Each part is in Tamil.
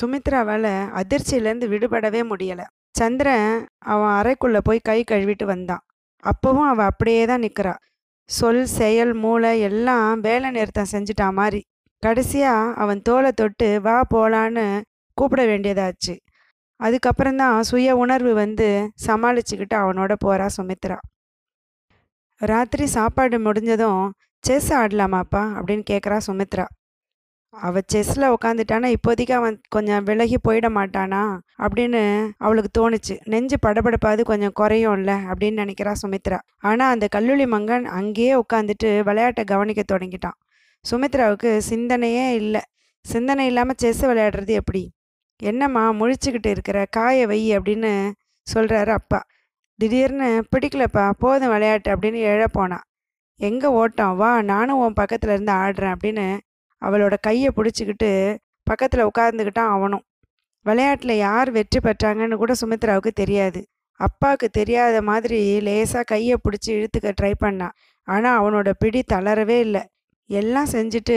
சுமித்ராவால் அதிர்ச்சியிலேருந்து விடுபடவே முடியலை. சந்திரன் அவன் அறைக்குள்ளே போய் கை கழுவிட்டு வந்தான். அப்போவும் அவள் அப்படியே தான் நிற்கிறா சொல் செயல் மூளை எல்லாம் வேலை நிறுத்தம் செஞ்சிட்டா மாதிரி. கடைசியாக அவன் தோலை தொட்டு வா போலான்னு கூப்பிட வேண்டியதாச்சு. அதுக்கப்புறம்தான் சுய உணர்வு வந்து சமாளிச்சுக்கிட்டு அவனோட போகிறா சுமித்ரா. ராத்திரி சாப்பாடு முடிஞ்சதும் செஸ் ஆடலாமாப்பா? அப்படின்னு கேட்குறா சுமித்ரா. அவள் செஸ்ஸில் உட்காந்துட்டானா இப்போதைக்கு அவன் கொஞ்சம் விலகி போயிட மாட்டானா அப்படின்னு அவளுக்கு தோணுச்சு. நெஞ்சு படபடப்பாது கொஞ்சம் குறையும்ல அப்படின்னு நினைக்கிறா சுமித்ரா. ஆனால் அந்த கல்லூரி மங்கன் அங்கேயே உட்காந்துட்டு விளையாட்டை கவனிக்க தொடங்கிட்டான். சுமித்ராவுக்கு சிந்தனையே இல்லை. சிந்தனை இல்லாமல் செஸ் விளையாடுறது எப்படி? என்னம்மா முழிச்சுக்கிட்டு இருக்கிற காய வை அப்படின்னு சொல்கிறாரு அப்பா. திடீர்னு பிடிக்கலப்பா போதும் விளையாட்டு அப்படின்னு எழ போனான் எங்கே ஓட்டம்? வா நானும் உன் பக்கத்தில் இருந்து ஆடுறேன் அப்படின்னு அவளோட கையை பிடிச்சிக்கிட்டு பக்கத்தில் உட்காந்துக்கிட்டான் அவனும். விளையாட்டில் யார் வெற்றி பெற்றாங்கன்னு கூட சுமித்ராவுக்கு தெரியாது. அப்பாவுக்கு தெரியாத மாதிரி லேசாக கையை பிடிச்சி இழுத்துக்க ட்ரை பண்ணான் ஆனால் அவனோட பிடி தளரவே இல்லை. எல்லாம் செஞ்சுட்டு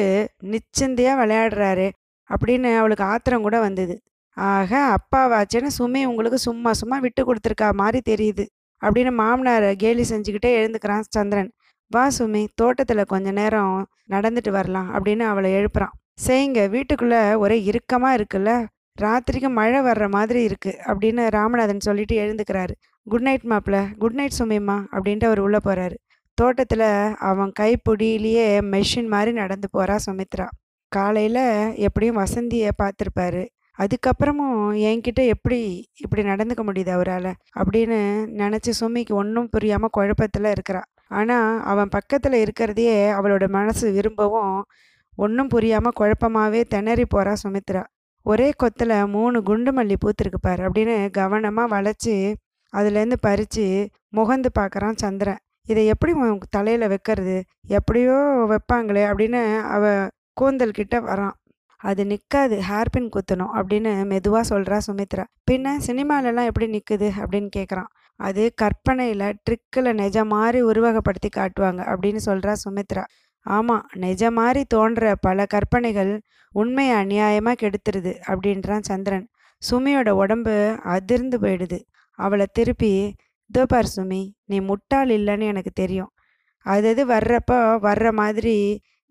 நிச்சந்தையாக விளையாடுறாரு அப்படின்னு அவளுக்கு ஆத்திரம் கூட வந்தது. ஆக அப்பாவாச்சேன்னு சுமி உங்களுக்கு சும்மா சும்மா விட்டு கொடுத்துருக்கா மாதிரி தெரியுது அப்படின்னு மாமனார் கேலி செஞ்சுக்கிட்டே எழுந்துக்கிறான் சந்திரன். வா சுமி தோட்டத்தில் கொஞ்ச நேரம் நடந்துட்டு வரலாம் அப்படின்னு அவளை எழுப்புறான். சரிங்க வீட்டுக்குள்ளே ஒரே இறுக்கமாக இருக்குல்ல? ராத்திரிக்கு மழை வர்ற மாதிரி இருக்குது அப்படின்னு ராமநாதன் சொல்லிட்டு எழுந்துக்கிறாரு. குட் நைட் மாப்பிள்ள. குட் நைட் சுமிம்மா அப்படின்ட்டு அவர் உள்ளே போகிறாரு தோட்டத்தில் அவன் கைப்பிடியிலேயே மெஷின் மாதிரி நடந்து போகிறா சுமித்ரா. காலையில் எப்படியும் வசந்தியை பார்த்துருப்பாரு. அதுக்கப்புறமும் என்கிட்ட எப்படி இப்படி நடந்துக்க முடியுது அவரால்? அப்படின்னு நினச்சி சுமிக்கு ஒன்றும் புரியாமல் குழப்பத்தில் இருக்கிறா. ஆனால் அவன் பக்கத்தில் இருக்கிறதையே அவளோட மனசு விரும்பவும் ஒன்றும் புரியாமல் குழப்பமாகவே திணறி போகிறா சுமித்ரா. ஒரே கொத்தில் மூணு குண்டு மல்லி பூத்திருக்கு பாரு அப்படின்னு கவனமாக வளைச்சி அதுலேருந்து பறித்து முகந்து பார்க்குறான் சந்திரன். இதை எப்படி தலையில் வைக்கிறது? எப்படியோ வைப்பாங்களே அப்படின்னு அவ கூந்தல் கிட்ட வரான். அது நிற்காது ஹேர்பின் குத்தணும் அப்படின்னு மெதுவாக சொல்கிறா சுமித்ரா. பின்ன சினிமாலெல்லாம் எப்படி நிற்குது அப்படின்னு கேட்குறான் அது கற்பனையில் ட்ரிக்கில் நிஜம் மாதிரி உருவகப்படுத்தி காட்டுவாங்க அப்படின்னு சொல்கிறா சுமித்ரா. ஆமாம் நிஜம் மாதிரி தோன்ற பல கற்பனைகள் உண்மையை அநியாயமாக கெடுத்துருது அப்படின்றான் சந்திரன். சுமியோட உடம்பு அதிர்ந்து போயிடுது. அவளை திருப்பி இதோ பார் சுமி நீ முட்டாள் இல்லைன்னு எனக்கு தெரியும். அது அது வர்றப்போ வர்ற மாதிரி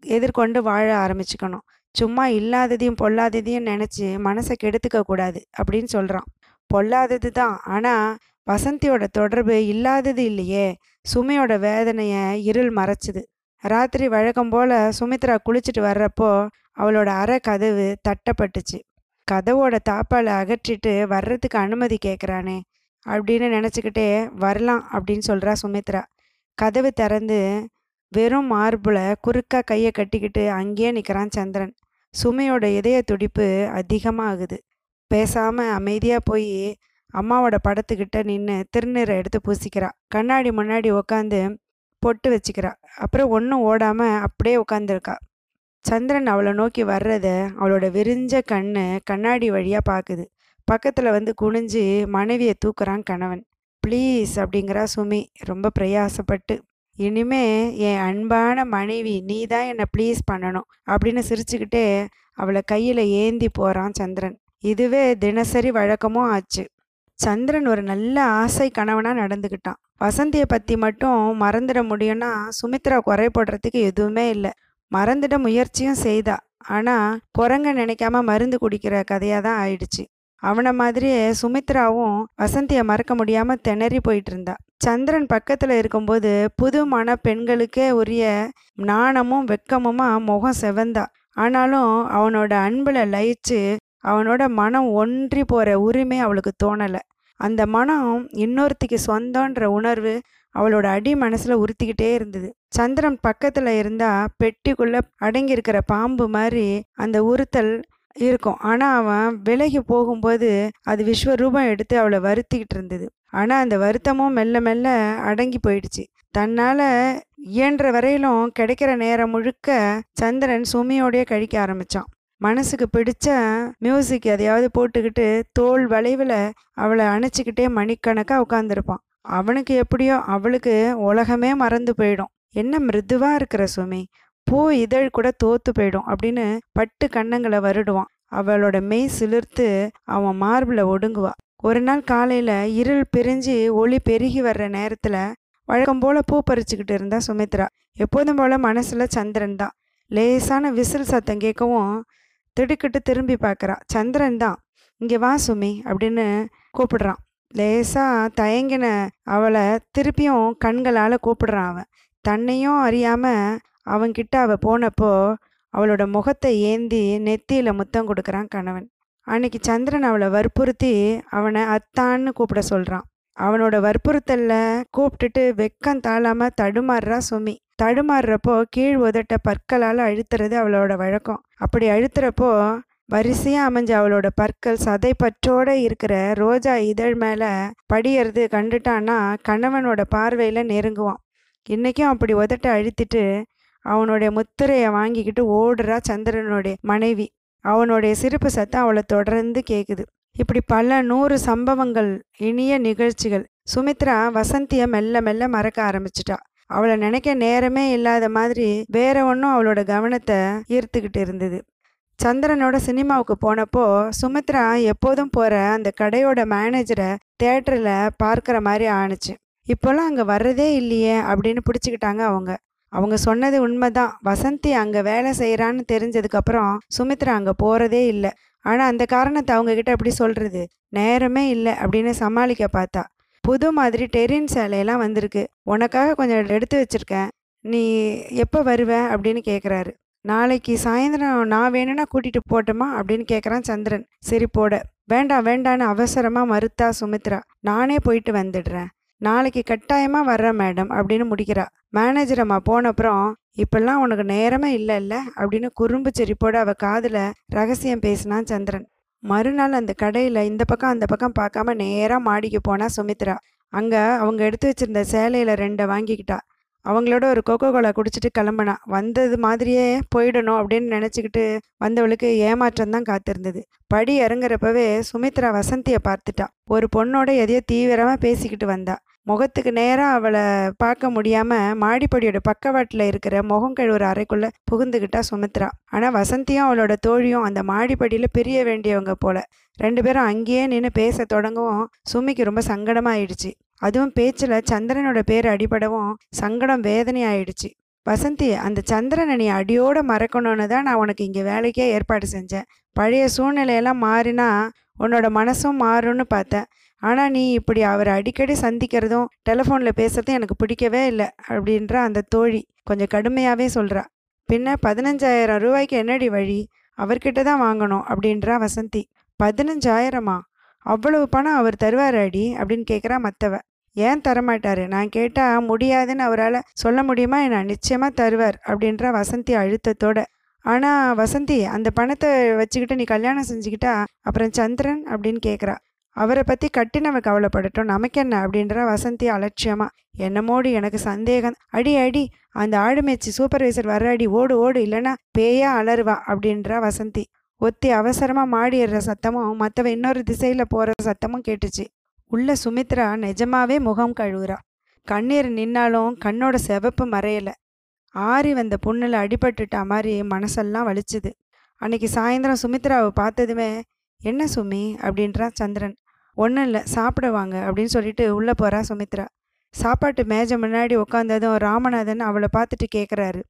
எதிர்கொண்டு வாழ ஆரம்பிச்சுக்கணும். சும்மா இல்லாததையும் பொல்லாததையும் நினச்சி மனசை கெடுத்துக்க கூடாது அப்படின்னு சொல்கிறான் பொல்லாதது தான் ஆனால் வசந்தியோட தொடர்பு இல்லாதது இல்லையே. சுமையோட வேதனையை இருள் மறைச்சிது. ராத்திரி வழக்கம் போல் சுமித்ரா குளிச்சுட்டு வர்றப்போ அவளோட அறை கதவு தட்டப்பட்டுச்சு. கதவோட தாப்பால் அகற்றிட்டு வர்றதுக்கு அனுமதி கேட்குறானே அப்படின்னு நினச்சிக்கிட்டே வரலாம் அப்படின்னு சொல்கிறா சுமித்ரா. கதவு திறந்து வெறும் மார்புல குறுக்கா கையை கட்டிக்கிட்டு அங்கேயே நிற்கிறான் சந்திரன். சுமையோட இதய துடிப்பு அதிகமாகுது. பேசாமல் அமைதியாக போய் அம்மாவோட படத்துக்கிட்ட நின்று திருநீரை எடுத்து பூசிக்கிறா. கண்ணாடி முன்னாடி உக்காந்து பொட்டு வச்சுக்கிறா. அப்புறம் ஒன்றும் ஓடாமல் அப்படியே உட்காந்துருக்கா சந்திரன் அவளை நோக்கி வர்றத அவளோட விரிஞ்ச கண்ணு கண்ணாடி வழியாக பார்க்குது பக்கத்தில் வந்து குனிஞ்சு மனைவியை தூக்குறான் கணவன். ப்ளீஸ் அப்படிங்கிறா சுமி. ரொம்ப பிரயாசப்பட்டு. இனிமே என் அன்பான மனைவி நீ தான் என்னை ப்ளீஸ் பண்ணணும் அப்படின்னு சிரிச்சுக்கிட்டே அவளை கையில் ஏந்தி போகிறான் சந்திரன். இதுவே தினசரி வழக்கமும் ஆச்சு. சந்திரன் ஒரு நல்ல ஆசை கணவனாக நடந்துக்கிட்டான் வசந்தியை பற்றி மட்டும் மறந்துட முடியும்னா சுமித்ரா குறை போடுறதுக்கு எதுவுமே இல்லை. மறந்துட முயற்சியும் செய்தா. ஆனால் குரங்க நினைக்காம மருந்து குடிக்கிற கதையாக தான் ஆயிடுச்சு. அவனை மாதிரியே சுமித்ராவும் வசந்தியை மறக்க முடியாமல் திணறி போயிட்டு இருந்தா சந்திரன் பக்கத்தில் இருக்கும்போது புது மன பெண்களுக்கே உரிய நாணமும் வெக்கமுமா முகம் செவந்தா. ஆனாலும் அவனோட அன்பில் லயிச்சு அவனோட மனம் ஒன்றி போகிற உரிமை அவளுக்கு தோணலை. அந்த மனம் இன்னொருத்திக்கு சொந்தன்ற உணர்வு அவளோட அடி மனசில் உறுத்திக்கிட்டே இருந்தது. சந்திரன் பக்கத்தில் இருந்தால் பெட்டிக்குள்ளே அடங்கியிருக்கிற பாம்பு மாதிரி அந்த உறுத்தல் இருக்கும். ஆனால் அவன் விலகி போகும்போது அது விஸ்வரூபம் எடுத்து அவளை வருத்திக்கிட்டு இருந்தது. ஆனால் அந்த வருத்தமும் மெல்ல மெல்ல அடங்கி போயிடுச்சு. தன்னால் இயன்ற வரையிலும் கிடைக்கிற நேரம் முழுக்க சந்திரன் சுமியோடையே கழிக்க ஆரம்பித்தான் மனசுக்கு பிடிச்ச மியூசிக் எதையாவது போட்டுக்கிட்டு தோல் வளைவில் அவளை அணைச்சிக்கிட்டே மணிக்கணக்காக உட்காந்துருப்பான் அவனுக்கு எப்படியோ அவளுக்கு உலகமே மறந்து போயிடும். என்ன மிருதுவாக இருக்கிற சுமி பூ இதழ் கூட தோத்து போயிடும் அப்படின்னு பட்டு கண்ணங்களை வருடுவான். அவளோட மெய் சிலிர்த்து அவன் மார்பில் ஒடுங்குவா. ஒரு நாள் காலையில் இருள் பிரிஞ்சு ஒளி பெருகி வர்ற நேரத்தில் வழக்கம் போல் பூ பறிச்சுக்கிட்டு இருந்தா சுமித்ரா. எப்போதும் போல் மனசில் சந்திரன் தான். லேசான விசில் சத்தம் கேட்கவும் திடுக்கிட்டு திரும்பி பார்க்குறா. சந்திரன் தான் இங்கே வா சுமி அப்படின்னு கூப்பிடுறான். லேசாக தயங்கின அவளை திருப்பியும் கண்களால் கூப்பிடுறான் அவன். தன்னையும் அறியாமல் அவன்கிட்ட அவள் போனப்போ அவளோட முகத்தை ஏந்தி நெத்தியில் முத்தம் கொடுக்குறான் கணவன். அன்னைக்கு சந்திரன் அவளை வற்புறுத்தி அவனை அத்தான்னு கூப்பிட சொல்கிறான் அவனோட வற்புறுத்தலில் கூப்பிட்டுட்டு வெக்கம் தாழாமல் தடுமாறுறா சுமி. தடுமாறுறப்போ கீழ் உதட்ட பற்களால் அழுத்துறது அவளோட வழக்கம். அப்படி அழுத்துறப்போ வரிசையாக அமைஞ்ச அவளோட பற்கள் சதை இருக்கிற ரோஜா இதழ் மேலே படியறது கண்டுட்டான்னா கணவனோட பார்வையில் நெருங்குவான். இன்றைக்கும் அப்படி உதட்ட அழுத்திட்டு அவனுடைய முத்திரையை வாங்கிக்கிட்டு ஓடுறா சந்திரனுடைய மனைவி. அவனுடைய சிரிப்பு சத்தம் அவளை தொடர்ந்து கேட்குது இப்படி பல நூறு சம்பவங்கள் இனிய நிகழ்ச்சிகள். சுமித்ரா வசந்தியை மெல்ல மெல்ல மறக்க ஆரம்பிச்சிட்டா. அவளை நினைக்க நேரமே இல்லாத மாதிரி வேற ஒன்றும் அவளோட கவனத்தை ஈர்த்துக்கிட்டு இருந்தது. சந்திரனோட சினிமாவுக்கு போனப்போ சுமித்ரா எப்போதும் போகிற அந்த கடையோட மேனேஜரை தேட்டரில் பார்க்குற மாதிரி ஆணுச்சு. இப்போல்லாம் அங்கே வர்றதே இல்லையே அப்படின்னு பிடிச்சிக்கிட்டாங்க அவங்க. அவங்க சொன்னது உண்மைதான். வசந்தி அங்கே வேலை செய்கிறான்னு தெரிஞ்சதுக்கப்புறம் சுமித்ரா அங்கே போகிறதே இல்லை. ஆனால் அந்த காரணத்தை அவங்கக்கிட்ட எப்படி சொல்கிறது நேரமே இல்லை அப்படின்னு சமாளிக்க பார்த்தா. புது மாதிரி டெரின் சேலையெல்லாம் வந்திருக்கு. உனக்காக கொஞ்சம் எடுத்து வச்சுருக்கேன். நீ எப்போ வருவ? அப்படின்னு கேட்குறாரு நாளைக்கு சாயந்தரம் நான் வேணும்னா கூட்டிகிட்டு போட்டோமா? அப்படின்னு கேட்குறான் சந்திரன். சரி போட. வேண்டாம் வேண்டான்னு அவசரமாக மறுத்தா சுமித்ரா. நானே போயிட்டு வந்துடுறேன். நாளைக்கு கட்டாயமாக வர்றேன் மேடம் அப்படின்னு முடிக்கிறா. மேனேஜர் அம்மா போனப்புறம் இப்பெல்லாம் உனக்கு நேரமே இல்லைல்ல? அப்படின்னு குறும்பு செரிப்போட அவள் காதில் ரகசியம் பேசினான் சந்திரன். மறுநாள் அந்த கடையில் இந்த பக்கம் அந்த பக்கம் பார்க்காம நேராக மாடிக்கு போனால் சுமித்ரா. அங்கே அவங்க எடுத்து வச்சிருந்த சேலையில் ரெண்டை வாங்கிக்கிட்டா. அவங்களோட ஒரு கோகோ கோலா குடிச்சிட்டு கிளம்புனா வந்தது மாதிரியே போயிடணும் அப்படின்னு நினச்சிக்கிட்டு வந்தவளுக்கு ஏமாற்றம் தான் காத்திருந்தது. படி இறங்குறப்பவே சுமித்ரா வசந்தியை பார்த்துட்டா. ஒரு பொண்ணோட எதையோ தீவிரமாக பேசிக்கிட்டு வந்தா. முகத்துக்கு நேராக அவளை பார்க்க முடியாமல் மாடிப்படியோட பக்கவாட்டில் இருக்கிற முகம் கழுவுற அறைக்குள்ளே புகுந்துக்கிட்டா சுமித்ரா. ஆனால் வசந்தியும் அவளோட தோழியும் அந்த மாடிப்படியில் பிரிய வேண்டியவங்க போல. ரெண்டு பேரும் அங்கேயே நின்று பேச தொடங்கவும் சுமிக்கு ரொம்ப சங்கடமாயிடுச்சு. அதுவும் பேச்சில் சந்திரனோட பேர் அடிபடவும் சங்கடம் வேதனையாயிடுச்சு. வசந்தி அந்த சந்திரனை நீ அடியோட மறக்கணும்னு தான் நான் உனக்கு இங்கே வேலைக்கே ஏற்பாடு செஞ்சேன். பழைய சூழ்நிலையெல்லாம் மாறினா உன்னோட மனசும் மாறும்னு பார்த்தேன். ஆனால் நீ இப்படி அவரை அடிக்கடி சந்திக்கிறதும் டெலிஃபோனில் பேசுறதும் எனக்கு பிடிக்கவே இல்லை அப்படின்ற அந்த தோழி கொஞ்சம் கடுமையாகவே சொல்கிறா பின்ன பதினஞ்சாயிரம் ரூபாய்க்கு என்னடி வழி? அவர்கிட்ட தான் வாங்கணும் அப்படின்றா வசந்தி. பதினஞ்சாயிரமா? அவ்வளவு பணம் அவர் தருவார் அடி அப்படின்னு கேட்குறா மற்றவ ஏன் தரமாட்டாரு? நான் கேட்டால் முடியாதுன்னு அவரால் சொல்ல முடியுமா? என்ன நிச்சயமாக தருவார் அப்படின்ற வசந்தி அழுத்தத்தோட. ஆனால் வசந்தி அந்த பணத்தை வச்சுக்கிட்டு நீ கல்யாணம் செஞ்சுக்கிட்டா அப்புறம் சந்திரன்? அப்படின்னு கேட்குறா அவரை பற்றி கட்டினவ கவலைப்படட்டும். நமக்கு என்ன? அப்படின்ற வசந்தி அலட்சியமா. என்னமோடி எனக்கு சந்தேகம். அடி அடி அந்த ஆளுமேச்சி சூப்பர்வைசர் வர்ற அடி ஓடு ஓடு இல்லைன்னா பேயா அலறுவா? அப்படின்றா வசந்தி. ஒத்தி அவசரமாக மாடிடுற சத்தமும் மற்றவ இன்னொரு திசையில் போகிற சத்தமும் கேட்டுச்சு. உள்ள சுமித்ரா நிஜமாவே முகம் கழுவுறா. கண்ணீர் நின்னாலும் கண்ணோட செவப்பு மறையலை. ஆறி வந்த புண்ணில் அடிபட்டுட்டா மாதிரி மனசெல்லாம் வலிச்சுது. அன்னைக்கு சாயந்தரம் சுமித்ராவை பார்த்ததுமே என்ன சுமி? அப்படின்றா சந்திரன். ஒன்றும் இல்லை சாப்பிட வாங்க அப்படின்னு சொல்லிட்டு உள்ளே போகிறா சுமித்ரா. சாப்பாட்டு மேஜை முன்னாடி உட்காந்ததும் ராமநாதன் அவளை பார்த்துட்டு கேட்குறாரு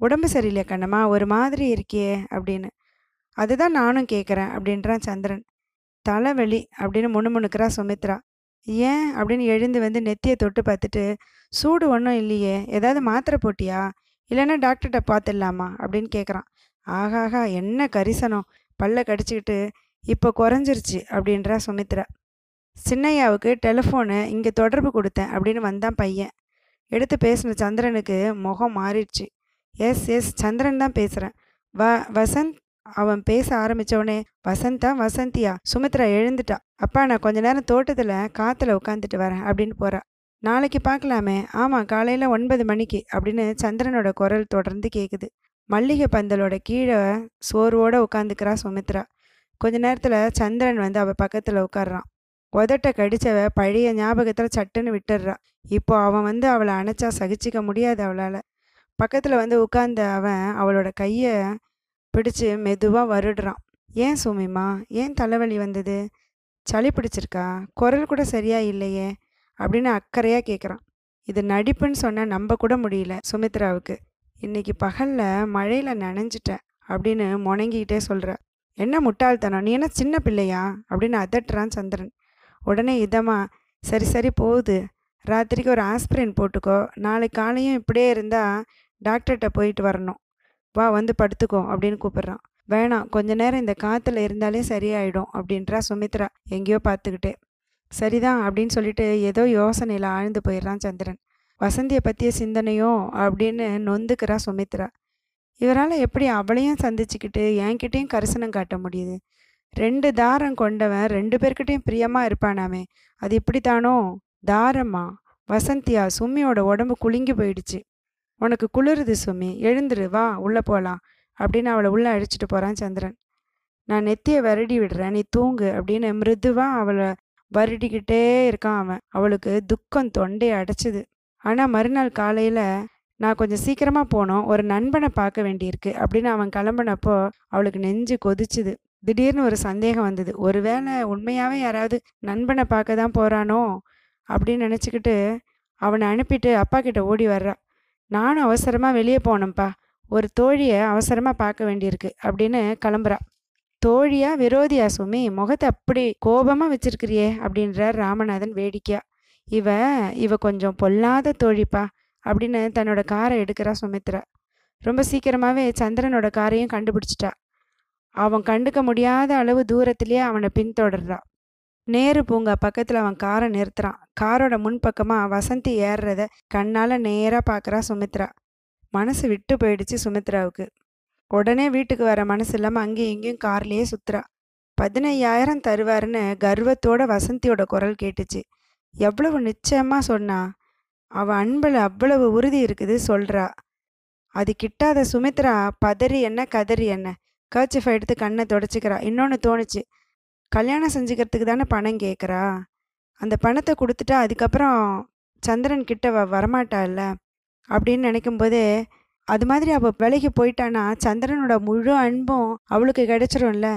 உடம்பு சரியில்லை கண்ணம்மா? ஒரு மாதிரி இருக்கியே அப்படின்னு. அதுதான் நானும் கேட்குறேன் அப்படின்றான் சந்திரன். தலைவலி அப்படின்னு முணுமுணுக்கிறா சுமித்ரா. ஏன்? அப்படின்னு எழுந்து வந்து நெத்தியை தொட்டு பார்த்துட்டு சூடு ஒன்றும் இல்லையே ஏதாவது மாத்திரை போட்டியா? இல்லைன்னா டாக்டர்கிட்ட பார்த்துடலாமா? அப்படின்னு கேட்குறான் ஆகாகா என்ன கரிசனம். பல்ல கடிச்சிக்கிட்டு இப்போ குறைஞ்சிருச்சு அப்படின்றா சுமித்ரா. சின்னையாவுக்கு டெலிஃபோனு இங்கே தொடர்பு கொடுத்தேன் அப்படின்னு வந்தான் பையன். எடுத்து பேசின சந்திரனுக்கு முகம் மாறிடுச்சு. எஸ் எஸ் சந்திரன் தான் பேசுகிறேன் வ வசந்த் அவன் பேச ஆரம்பித்தவனே வசந்தா வசந்தியா? சுமித்ரா எழுந்துட்டா. அப்பா நான் கொஞ்ச நேரம் தோட்டத்தில் காற்றுல உட்காந்துட்டு வரேன் அப்படின்னு போகிறா நாளைக்கு பார்க்கலாமே ஆமாம் காலையில் ஒன்பது மணிக்கு அப்படின்னு சந்திரனோட குரல் தொடர்ந்து கேட்குது மல்லிகை பந்தலோட கீழே சோர்வோடு உட்காந்துக்கிறா சுமித்ரா. கொஞ்ச நேரத்தில் சந்திரன் வந்து அவள் பக்கத்தில் உட்கார்றான் உதட்ட கடிச்சவ பழைய ஞாபகத்தில் சட்டுன்னு விட்டுடுறா. இப்போ அவன் வந்து அவளை அணைச்சா சகிச்சிக்க முடியாது அவளால். பக்கத்தில் வந்து உட்கார்ந்த அவன் அவளோட கையை பிடிச்சு மெதுவாக வருடுறான். ஏன் சுமிமா? ஏன் தலைவலி வந்தது? சளி பிடிச்சிருக்கா? குரல் கூட சரியா இல்லையே? அப்படின்னு அக்கறையாக கேட்குறான் இது நடிப்புன்னு சொன்னால் நம்ப கூட முடியல சுமித்ராவுக்கு. இன்னைக்கு பகலில் மழையில் நனைஞ்சிட்டேன் அப்படின்னு முணங்கிக்கிட்டே சொல்கிற என்ன முட்டாள்தனம்? நீ என்ன சின்ன பிள்ளையா? அப்படின்னு அதட்டுறான் சந்திரன். உடனே இதமா சரி சரி போகுது. ராத்திரிக்கு ஒரு ஆஸ்பிரின் போட்டுக்கோ. நாளைக்கு காலையும் இப்படியே இருந்தால் டாக்டர்கிட்ட போயிட்டு வரணும். வா வந்து படுத்துக்கோ அப்படின்னு கூப்பிட்றான். வேணாம். கொஞ்ச நேரம் இந்த காற்றுல இருந்தாலே சரியாயிடும் அப்படின்றா சுமித்ரா. எங்கேயோ பார்த்துக்கிட்டே. சரிதான் அப்படின்னு சொல்லிட்டு ஏதோ யோசனையில் ஆழ்ந்து போயிடுறான் சந்திரன். வசந்தியை பற்றிய சிந்தனையோ? அப்படின்னு நொந்துக்கிறா சுமித்ரா. இவரால் எப்படி அவளையும் சந்திச்சுக்கிட்டு என்கிட்டேயும் கரிசனம் காட்ட முடியுது? ரெண்டு தாரம் கொண்டவன் ரெண்டு பேர்கிட்டையும் பிரியமாக இருப்பானாமே. அது இப்படித்தானோ தாரமா. வசந்தியா சுமியோட உடம்பு குலுங்கி போயிடுச்சு. உனக்கு குளிருது சுமி எழுந்துரு. வா உள்ளே போகலாம் அப்படின்னு அவளை உள்ளே அழிச்சிட்டு போகிறான் சந்திரன். நான் நெத்தியை வருடி விடுறேன். நீ தூங்கு. அப்படின்னு மிருதுவாக அவளை வருடிக்கிட்டே இருக்கான் அவன். அவளுக்கு துக்கம் தொண்டையை அடைச்சிது. ஆனால் மறுநாள் காலையில் நான் கொஞ்சம் சீக்கிரமாக போனோம். ஒரு நண்பனை பார்க்க வேண்டியிருக்கு. அப்படின்னு அவன் கிளம்புனப்போ அவளுக்கு நெஞ்சு கொதிச்சுது. திடீர்னு ஒரு சந்தேகம் வந்தது. ஒருவேளை உண்மையாகவே யாராவது நண்பனை பார்க்க தான் போகிறானோ அப்படின்னு நினச்சிக்கிட்டு அவனை அனுப்பிட்டு அப்பா கிட்ட ஓடி வர்றா. நானும் அவசரமாக வெளியே போனேன்ப்பா ஒரு தோழியை அவசரமாக பார்க்க வேண்டியிருக்கு அப்படின்னு கிளம்புறா. தோழியா விரோதியா சுமி? முகத்தை அப்படி கோபமாக வச்சிருக்கிறியே அப்படின்றார் ராமநாதன் வேடிக்கையா. இவ இவ கொஞ்சம் பொல்லாத தோழிப்பா அப்படின்னு தன்னோட காரை எடுக்கிறா சுமித்ரா. ரொம்ப சீக்கிரமாகவே சந்திரனோட காரையும் கண்டுபிடிச்சிட்டா. அவன் கண்டுக்க முடியாத அளவு தூரத்திலேயே அவனை பின்தொடர்றா. நேரு பூங்கா பக்கத்தில் அவன் காரை நிறுத்துறான். காரோட முன்பக்கமாக வசந்தி ஏறுறத கண்ணால் நேராக பார்க்குறா சுமித்ரா. மனசு விட்டு போயிடுச்சு சுமித்ராவுக்கு. உடனே வீட்டுக்கு வர மனசு இல்லாமல் அங்கேயும் இங்கேயும் கார்லேயே சுத்துறா. பதினையாயிரம் தருவாருன்னு கர்வத்தோட வசந்தியோட குரல் கேட்டுச்சு. எவ்வளவு நிச்சயமாக சொன்னா அவள் அன்பில் அவ்வளவு உறுதி இருக்குது சொல்கிறா அது கிட்டாத சுமித்ரா பதறி என்ன கதறி என்ன? கர்ச்சிஃபை எடுத்து கண்ணை தொடச்சிக்கிறா. இன்னொன்று தோணுச்சு. கல்யாணம் செஞ்சுக்கிறதுக்கு தானே பணம் கேட்குறா அந்த பணத்தை கொடுத்துட்டா அதுக்கப்புறம் சந்திரன் கிட்ட வ வரமாட்டா இல்ல அப்படின்னு நினைக்கும் போதே அது மாதிரி அவள் விலைக்கு போயிட்டானா சந்திரனோட முழு அன்பும் அவளுக்கு கிடைச்சிரும்ல?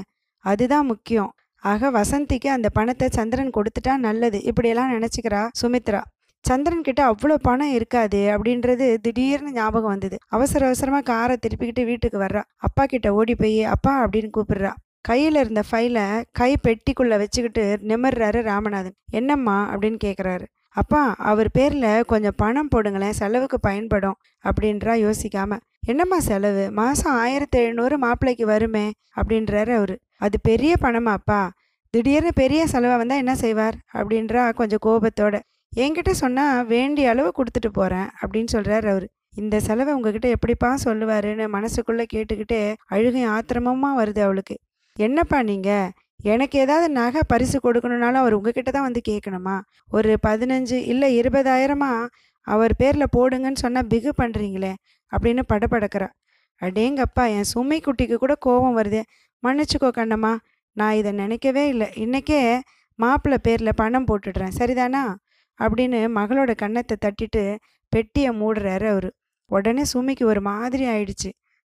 அதுதான் முக்கியம். ஆக வசந்திக்கு அந்த பணத்தை சந்திரன் கொடுத்துட்டா நல்லது. இப்படியெல்லாம் நினச்சிக்கிறா சுமித்ரா. சந்திரன் கிட்ட அவ்வளோ பணம் இருக்காது அப்படின்றது திடீர்னு ஞாபகம் வந்தது. அவசர அவசரமாக காரை திருப்பிக்கிட்டு வீட்டுக்கு வர்றா. அப்பா கிட்ட ஓடி போய் அப்பா அப்படின்னு கூப்பிடுறா. கையில் இருந்த ஃபைலை கை பெட்டிக்குள்ளே வச்சுக்கிட்டு நிமிர்றாரு ராமநாதன். என்னம்மா? அப்படின்னு கேட்குறாரு அப்பா அவர் பேரில் கொஞ்சம் பணம் போடுங்களேன் செலவுக்கு பயன்படும் அப்படின்றா யோசிக்காம. என்னம்மா செலவு? மாதம் ஆயிரத்தி எழுநூறு மாப்பிள்ளைக்கு வருமே அப்படின்றாரு அவர். அது பெரிய பணமா அப்பா? திடீர்னு பெரிய செலவாக வந்தால் என்ன செய்வார்? அப்படின்றா கொஞ்சம் கோபத்தோட. என்கிட்ட சொன்னால் வேண்டிய அளவு கொடுத்துட்டு போகிறேன் அப்படின்னு சொல்கிறார் அவர். இந்த செலவை உங்ககிட்ட எப்படிப்பா சொல்லுவாருன்னு மனசுக்குள்ளே கேட்டுக்கிட்டே அழுகை ஆத்திரமமாக வருது அவளுக்கு. என்னப்பா நீங்கள் எனக்கு ஏதாவது நகை பரிசு கொடுக்கணுன்னாலும் அவர் உங்ககிட்ட தான் வந்து கேட்கணுமா? ஒரு பதினஞ்சு இல்லை இருபதாயிரமா அவர் பேரில் போடுங்கன்னு சொன்னால் பிகு பண்ணுறீங்களே அப்படின்னு படப்படக்கிறா அடேங்கப்பா என் சுமை குட்டிக்கு கூட கோபம் வருது. மன்னிச்சுக்கோ கண்ணம்மா நான் இதை நினைக்கவே இல்லை. இன்றைக்கே மாப்பிள்ளை பேரில் பணம் போட்டுடுறேன். சரிதானா? அப்படின்னு மகளோட கன்னத்தை தட்டிட்டு பெட்டியை மூடுறாரு அவர். உடனே சுமிக்கு ஒரு மாதிரி ஆயிடுச்சு.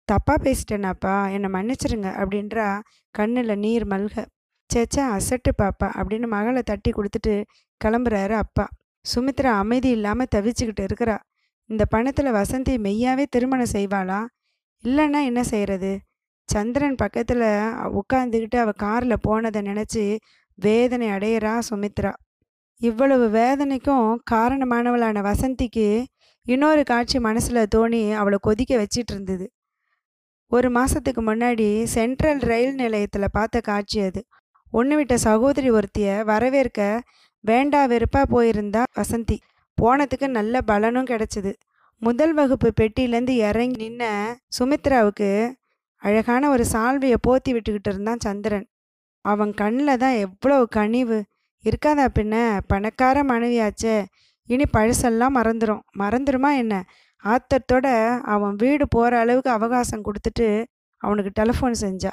தப்பாக பேசிட்டேனாப்பா என்னை மன்னிச்சிருங்க அப்படின்றா கண்ணில் நீர் மல்க. சேச்சா அசட்டு பாப்பா அப்படின்னு மகளை தட்டி கொடுத்துட்டு கிளம்புறாரு அப்பா. சுமித்ரா அமைதி இல்லாமல் தவிச்சுக்கிட்டு இருக்கிறா. இந்த பணத்தில் வசந்தி மெய்யாவே திருமணம் செய்வாளா? இல்லைன்னா என்ன செய்கிறது சந்திரன் பக்கத்தில் உட்காந்துக்கிட்டு அவள் காரில் போனதை நினச்சி வேதனை அடையிறா சுமித்ரா. இவ்வளவு வேதனைக்கும் காரணமானவளான வசந்திக்கு இன்னொரு காட்சி மனசில் தோணி அவளை கொதிக்க வச்சிட்டு இருந்தது. ஒரு மாதத்துக்கு முன்னாடி சென்ட்ரல் ரயில் நிலையத்தில் பார்த்த காட்சி அது. ஒன்று விட்ட சகோதரி ஒருத்தியை வரவேற்க வேண்டா வெறுப்பாக போயிருந்தா வசந்தி. போனதுக்கு நல்ல பலனும் கிடச்சிது. முதல் வகுப்பு பெட்டியிலேருந்து இறங்கி நின்ன சுமித்ராவுக்கு அழகான ஒரு சால்வையை போத்தி விட்டுக்கிட்டு இருந்தான் சந்திரன். அவன் கண்ணில் தான் எவ்வளோ கனிவு இருக்காதா பின்ன பணக்கார மனைவியாச்சே. இனி பழசெல்லாம் மறந்துடும் மறந்துடுமா என்ன? ஆத்தத்தோட அவன் வீடு போகிற அளவுக்கு அவகாசம் கொடுத்துட்டு அவனுக்கு டெலிஃபோன் செஞ்சா.